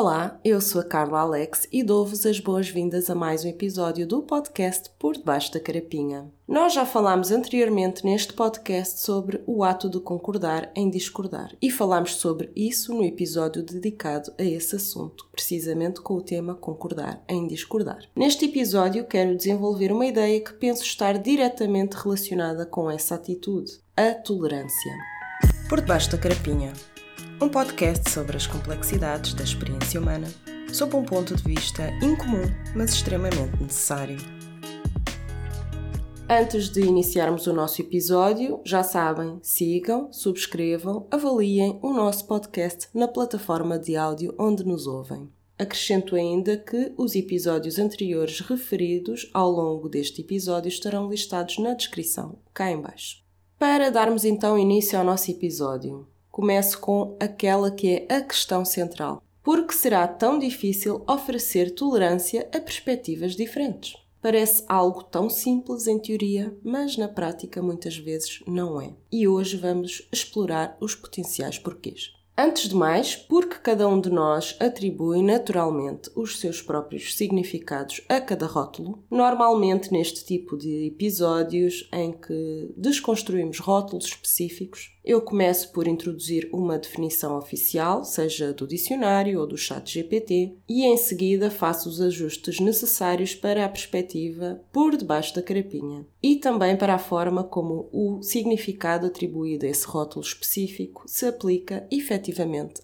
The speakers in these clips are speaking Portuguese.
Olá, eu sou a Carla Alex e dou-vos as boas-vindas a mais um episódio do podcast Por Debaixo da Carapinha. Nós já falámos anteriormente neste podcast sobre o ato de concordar em discordar e falámos sobre isso no episódio dedicado a esse assunto, precisamente com o tema concordar em discordar. Neste episódio quero desenvolver uma ideia que penso estar diretamente relacionada com essa atitude, a tolerância. Por Debaixo da Carapinha um podcast sobre as complexidades da experiência humana, sob um ponto de vista incomum, mas extremamente necessário. Antes de iniciarmos o nosso episódio, já sabem, sigam, subscrevam, avaliem o nosso podcast na plataforma de áudio onde nos ouvem. Acrescento ainda que os episódios anteriores referidos ao longo deste episódio estarão listados na descrição, cá em baixo. Para darmos então início ao nosso episódio, começo com aquela que é a questão central. Por que será tão difícil oferecer tolerância a perspectivas diferentes? Parece algo tão simples em teoria, mas na prática muitas vezes não é. E hoje vamos explorar os potenciais porquês. Antes de mais, porque cada um de nós atribui naturalmente os seus próprios significados a cada rótulo, normalmente neste tipo de episódios em que desconstruímos rótulos específicos, eu começo por introduzir uma definição oficial, seja do dicionário ou do chat GPT, e em seguida faço os ajustes necessários para a perspectiva por debaixo da carapinha e também para a forma como o significado atribuído a esse rótulo específico se aplica efetivamente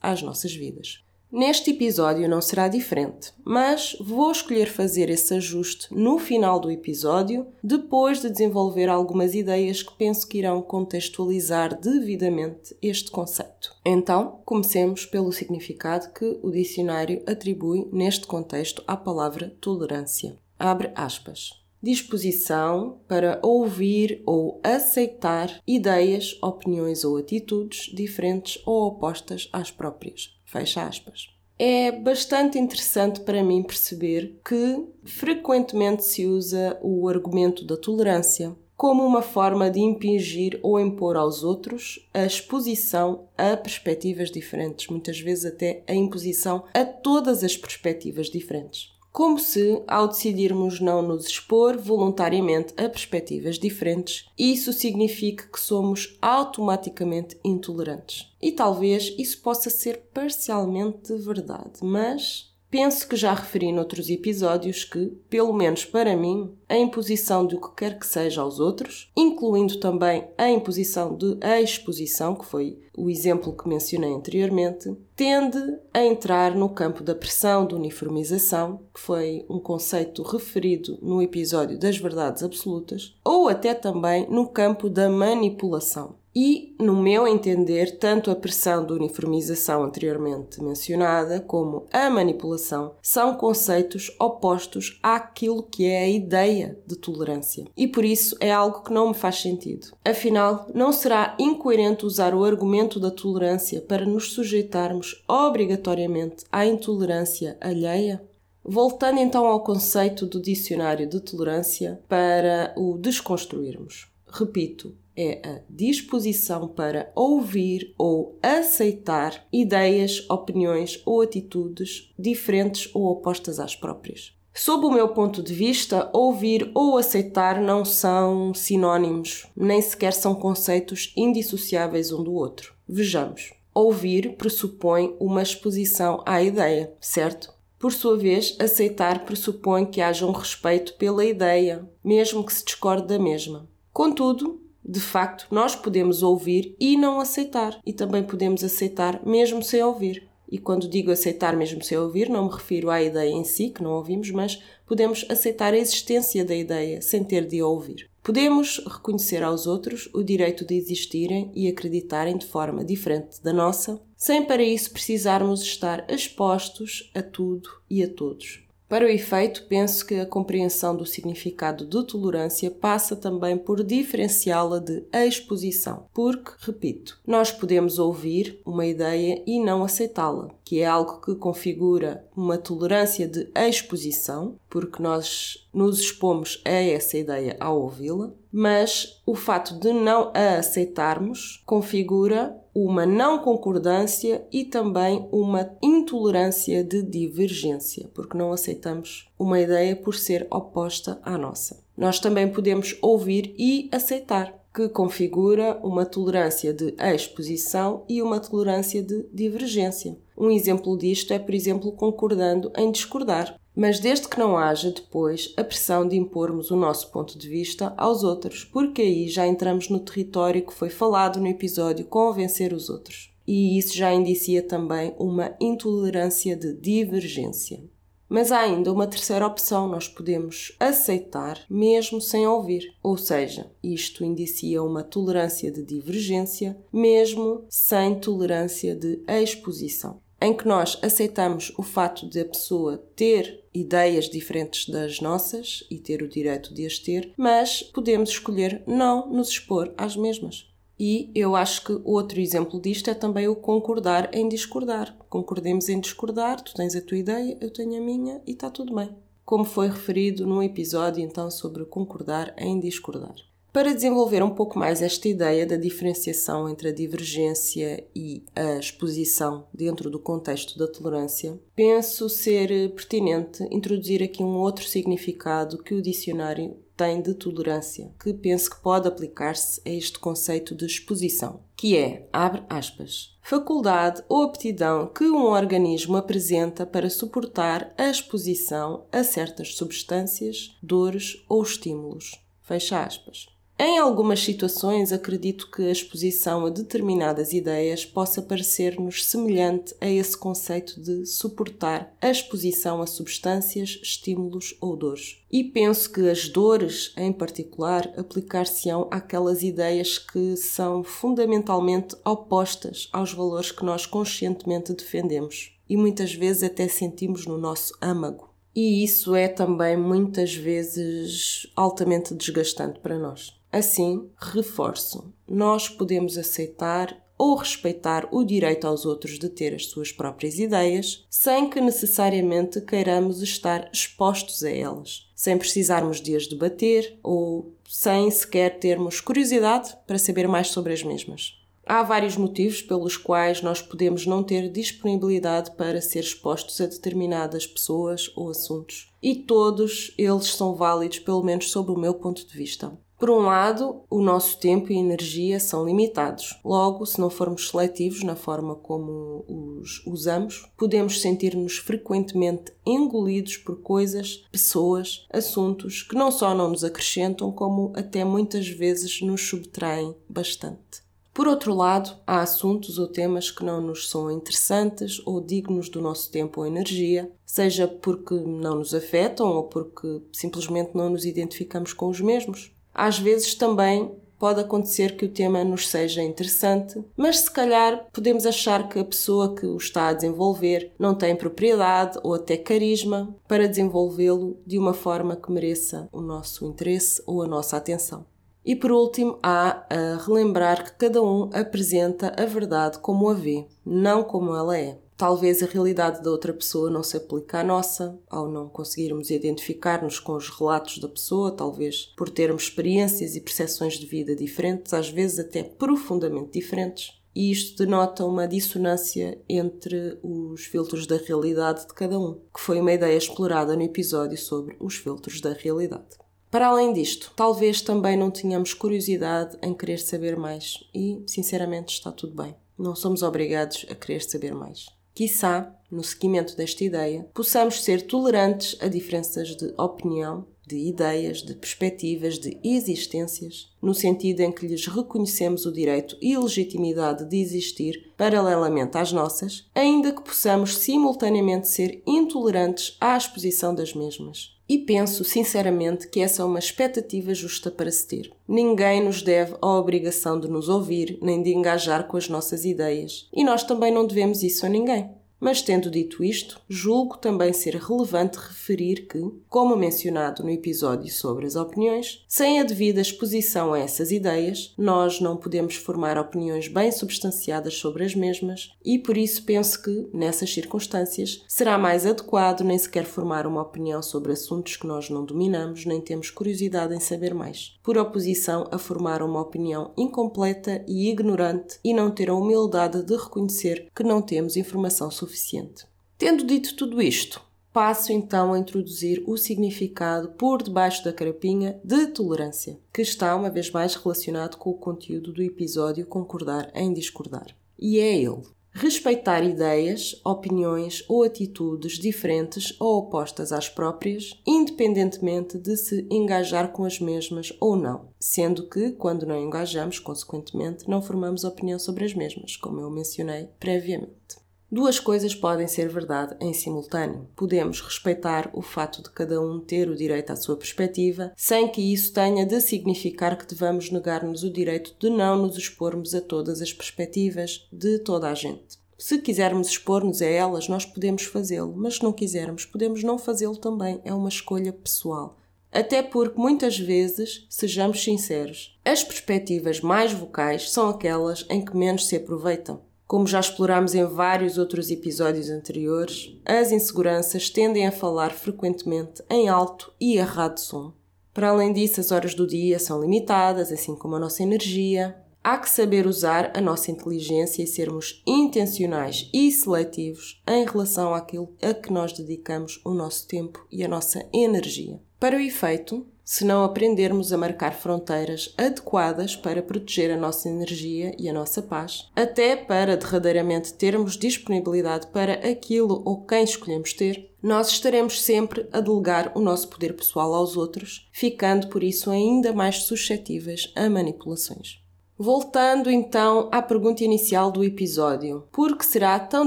às nossas vidas. Neste episódio não será diferente, mas vou escolher fazer esse ajuste no final do episódio, depois de desenvolver algumas ideias que penso que irão contextualizar devidamente este conceito. Então, comecemos pelo significado que o dicionário atribui neste contexto à palavra tolerância. Abre aspas disposição para ouvir ou aceitar ideias, opiniões ou atitudes diferentes ou opostas às próprias. Fecha aspas. É bastante interessante para mim perceber que frequentemente se usa o argumento da tolerância como uma forma de impingir ou impor aos outros a exposição a perspectivas diferentes, muitas vezes até a imposição a todas as perspectivas diferentes como se, ao decidirmos não nos expor voluntariamente a perspectivas diferentes, isso signifique que somos automaticamente intolerantes. E talvez isso possa ser parcialmente verdade, mas Penso que já referi noutros episódios que, pelo menos para mim, a imposição de o que quer que seja aos outros, incluindo também a imposição de exposição, que foi o exemplo que mencionei anteriormente, tende a entrar no campo da pressão de uniformização, que foi um conceito referido no episódio das verdades absolutas, ou até também no campo da manipulação. E, no meu entender, tanto a pressão de uniformização anteriormente mencionada como a manipulação são conceitos opostos àquilo que é a ideia de tolerância. E por isso é algo que não me faz sentido. Afinal, não será incoerente usar o argumento da tolerância para nos sujeitarmos obrigatoriamente à intolerância alheia? Voltando então ao conceito do dicionário de tolerância para o desconstruirmos. Repito, é a disposição para ouvir ou aceitar ideias, opiniões ou atitudes diferentes ou opostas às próprias. Sob o meu ponto de vista, ouvir ou aceitar não são sinónimos, nem sequer são conceitos indissociáveis um do outro. Vejamos. Ouvir pressupõe uma exposição à ideia, certo? Por sua vez, aceitar pressupõe que haja um respeito pela ideia, mesmo que se discorde da mesma. Contudo, de facto, nós podemos ouvir e não aceitar, e também podemos aceitar mesmo sem ouvir. E quando digo aceitar mesmo sem ouvir, não me refiro à ideia em si, que não ouvimos, mas podemos aceitar a existência da ideia sem ter de ouvir. Podemos reconhecer aos outros o direito de existirem e acreditarem de forma diferente da nossa, sem para isso precisarmos estar expostos a tudo e a todos. Para o efeito, penso que a compreensão do significado de tolerância passa também por diferenciá-la de exposição, porque, repito, nós podemos ouvir uma ideia e não aceitá-la, que é algo que configura uma tolerância de exposição, porque nós nos expomos a essa ideia ao ouvi-la, mas o fato de não a aceitarmos configura uma não concordância e também uma intolerância de divergência, porque não aceitamos uma ideia por ser oposta à nossa. Nós também podemos ouvir e aceitar, que configura uma tolerância de exposição e uma tolerância de divergência. Um exemplo disto é, por exemplo, concordando em discordar mas desde que não haja depois a pressão de impormos o nosso ponto de vista aos outros, porque aí já entramos no território que foi falado no episódio Convencer os Outros. E isso já indicia também uma intolerância de divergência. Mas há ainda uma terceira opção, nós podemos aceitar mesmo sem ouvir. Ou seja, isto indicia uma tolerância de divergência, mesmo sem tolerância de exposição em que nós aceitamos o fato de a pessoa ter ideias diferentes das nossas e ter o direito de as ter, mas podemos escolher não nos expor às mesmas. E eu acho que outro exemplo disto é também o concordar em discordar. Concordemos em discordar, tu tens a tua ideia, eu tenho a minha e está tudo bem. Como foi referido no episódio então sobre concordar em discordar. Para desenvolver um pouco mais esta ideia da diferenciação entre a divergência e a exposição dentro do contexto da tolerância, penso ser pertinente introduzir aqui um outro significado que o dicionário tem de tolerância, que penso que pode aplicar-se a este conceito de exposição, que é, abre aspas, faculdade ou aptidão que um organismo apresenta para suportar a exposição a certas substâncias, dores ou estímulos. Fecha aspas. Em algumas situações, acredito que a exposição a determinadas ideias possa parecer-nos semelhante a esse conceito de suportar a exposição a substâncias, estímulos ou dores. E penso que as dores, em particular, aplicar-se-ão àquelas ideias que são fundamentalmente opostas aos valores que nós conscientemente defendemos e muitas vezes até sentimos no nosso âmago. E isso é também muitas vezes altamente desgastante para nós. Assim, reforço: nós podemos aceitar ou respeitar o direito aos outros de ter as suas próprias ideias, sem que necessariamente queiramos estar expostos a elas, sem precisarmos de as debater ou sem sequer termos curiosidade para saber mais sobre as mesmas. Há vários motivos pelos quais nós podemos não ter disponibilidade para ser expostos a determinadas pessoas ou assuntos, e todos eles são válidos, pelo menos sob o meu ponto de vista. Por um lado, o nosso tempo e energia são limitados. Logo, se não formos seletivos na forma como os usamos, podemos sentir-nos frequentemente engolidos por coisas, pessoas, assuntos que não só não nos acrescentam, como até muitas vezes nos subtraem bastante. Por outro lado, há assuntos ou temas que não nos são interessantes ou dignos do nosso tempo ou energia, seja porque não nos afetam ou porque simplesmente não nos identificamos com os mesmos. Às vezes também pode acontecer que o tema nos seja interessante, mas se calhar podemos achar que a pessoa que o está a desenvolver não tem propriedade ou até carisma para desenvolvê-lo de uma forma que mereça o nosso interesse ou a nossa atenção. E por último, há a relembrar que cada um apresenta a verdade como a vê, não como ela é. Talvez a realidade da outra pessoa não se aplique à nossa, ao não conseguirmos identificar-nos com os relatos da pessoa, talvez por termos experiências e percepções de vida diferentes, às vezes até profundamente diferentes. E isto denota uma dissonância entre os filtros da realidade de cada um, que foi uma ideia explorada no episódio sobre os filtros da realidade. Para além disto, talvez também não tenhamos curiosidade em querer saber mais e, sinceramente, está tudo bem. Não somos obrigados a querer saber mais. Quiçá, no seguimento desta ideia, possamos ser tolerantes a diferenças de opinião, de ideias, de perspectivas, de existências, no sentido em que lhes reconhecemos o direito e legitimidade de existir paralelamente às nossas, ainda que possamos simultaneamente ser intolerantes à exposição das mesmas. E penso sinceramente que essa é uma expectativa justa para se ter. Ninguém nos deve a obrigação de nos ouvir nem de engajar com as nossas ideias, e nós também não devemos isso a ninguém. Mas tendo dito isto, julgo também ser relevante referir que, como mencionado no episódio sobre as opiniões, sem a devida exposição a essas ideias, nós não podemos formar opiniões bem substanciadas sobre as mesmas e por isso penso que, nessas circunstâncias, será mais adequado nem sequer formar uma opinião sobre assuntos que nós não dominamos nem temos curiosidade em saber mais, por oposição a formar uma opinião incompleta e ignorante e não ter a humildade de reconhecer que não temos informação suficiente suficiente. Tendo dito tudo isto, passo então a introduzir o significado por debaixo da carapinha de tolerância, que está uma vez mais relacionado com o conteúdo do episódio Concordar em Discordar. E é ele. Respeitar ideias, opiniões ou atitudes diferentes ou opostas às próprias, independentemente de se engajar com as mesmas ou não, sendo que, quando não engajamos, consequentemente, não formamos opinião sobre as mesmas, como eu mencionei previamente. Duas coisas podem ser verdade em simultâneo. Podemos respeitar o fato de cada um ter o direito à sua perspectiva, sem que isso tenha de significar que devamos negar-nos o direito de não nos expormos a todas as perspectivas de toda a gente. Se quisermos expor-nos a elas, nós podemos fazê-lo, mas se não quisermos, podemos não fazê-lo também. É uma escolha pessoal. Até porque muitas vezes, sejamos sinceros, as perspectivas mais vocais são aquelas em que menos se aproveitam. Como já exploramos em vários outros episódios anteriores, as inseguranças tendem a falar frequentemente em alto e errado som. Para além disso, as horas do dia são limitadas, assim como a nossa energia. Há que saber usar a nossa inteligência e sermos intencionais e seletivos em relação àquilo a que nós dedicamos o nosso tempo e a nossa energia. Para o efeito, se não aprendermos a marcar fronteiras adequadas para proteger a nossa energia e a nossa paz, até para derradeiramente termos disponibilidade para aquilo ou quem escolhemos ter, nós estaremos sempre a delegar o nosso poder pessoal aos outros, ficando por isso ainda mais suscetíveis a manipulações. Voltando então à pergunta inicial do episódio: por que será tão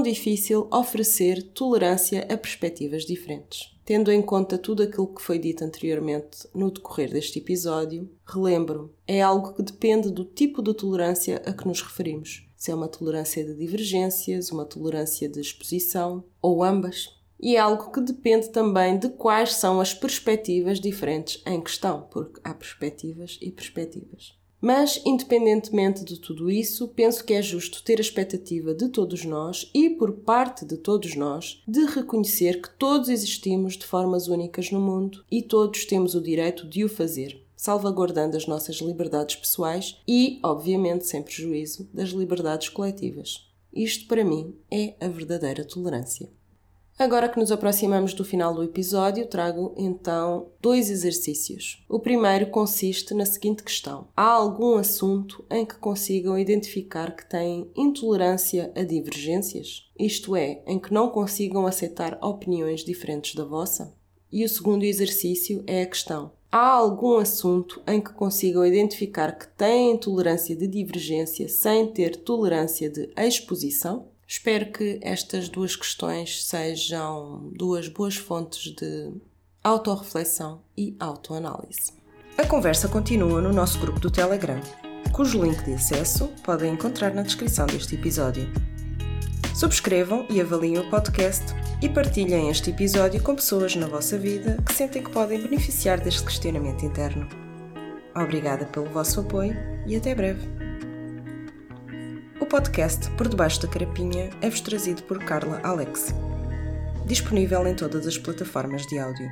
difícil oferecer tolerância a perspectivas diferentes? Tendo em conta tudo aquilo que foi dito anteriormente no decorrer deste episódio, relembro, é algo que depende do tipo de tolerância a que nos referimos. Se é uma tolerância de divergências, uma tolerância de exposição ou ambas. E é algo que depende também de quais são as perspectivas diferentes em questão, porque há perspectivas e perspectivas. Mas, independentemente de tudo isso, penso que é justo ter a expectativa de todos nós e por parte de todos nós de reconhecer que todos existimos de formas únicas no mundo e todos temos o direito de o fazer, salvaguardando as nossas liberdades pessoais e, obviamente, sem prejuízo das liberdades coletivas. Isto, para mim, é a verdadeira tolerância. Agora que nos aproximamos do final do episódio, trago então dois exercícios. O primeiro consiste na seguinte questão: há algum assunto em que consigam identificar que têm intolerância a divergências? Isto é, em que não consigam aceitar opiniões diferentes da vossa? E o segundo exercício é a questão: há algum assunto em que consigam identificar que têm intolerância de divergência sem ter tolerância de exposição? Espero que estas duas questões sejam duas boas fontes de autorreflexão e autoanálise. A conversa continua no nosso grupo do Telegram, cujo link de acesso podem encontrar na descrição deste episódio. Subscrevam e avaliem o podcast e partilhem este episódio com pessoas na vossa vida que sentem que podem beneficiar deste questionamento interno. Obrigada pelo vosso apoio e até breve. Podcast Por Debaixo da Carapinha é-vos trazido por Carla Alex. Disponível em todas as plataformas de áudio.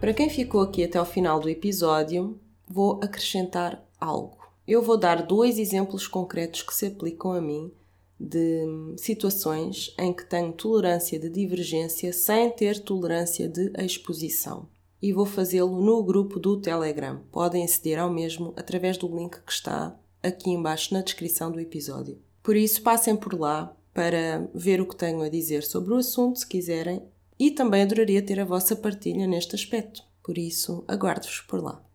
Para quem ficou aqui até ao final do episódio, vou acrescentar algo. Eu vou dar dois exemplos concretos que se aplicam a mim de situações em que tenho tolerância de divergência sem ter tolerância de exposição. E vou fazê-lo no grupo do Telegram. Podem aceder ao mesmo através do link que está aqui embaixo na descrição do episódio. Por isso, passem por lá para ver o que tenho a dizer sobre o assunto, se quiserem, e também adoraria ter a vossa partilha neste aspecto. Por isso, aguardo-vos por lá.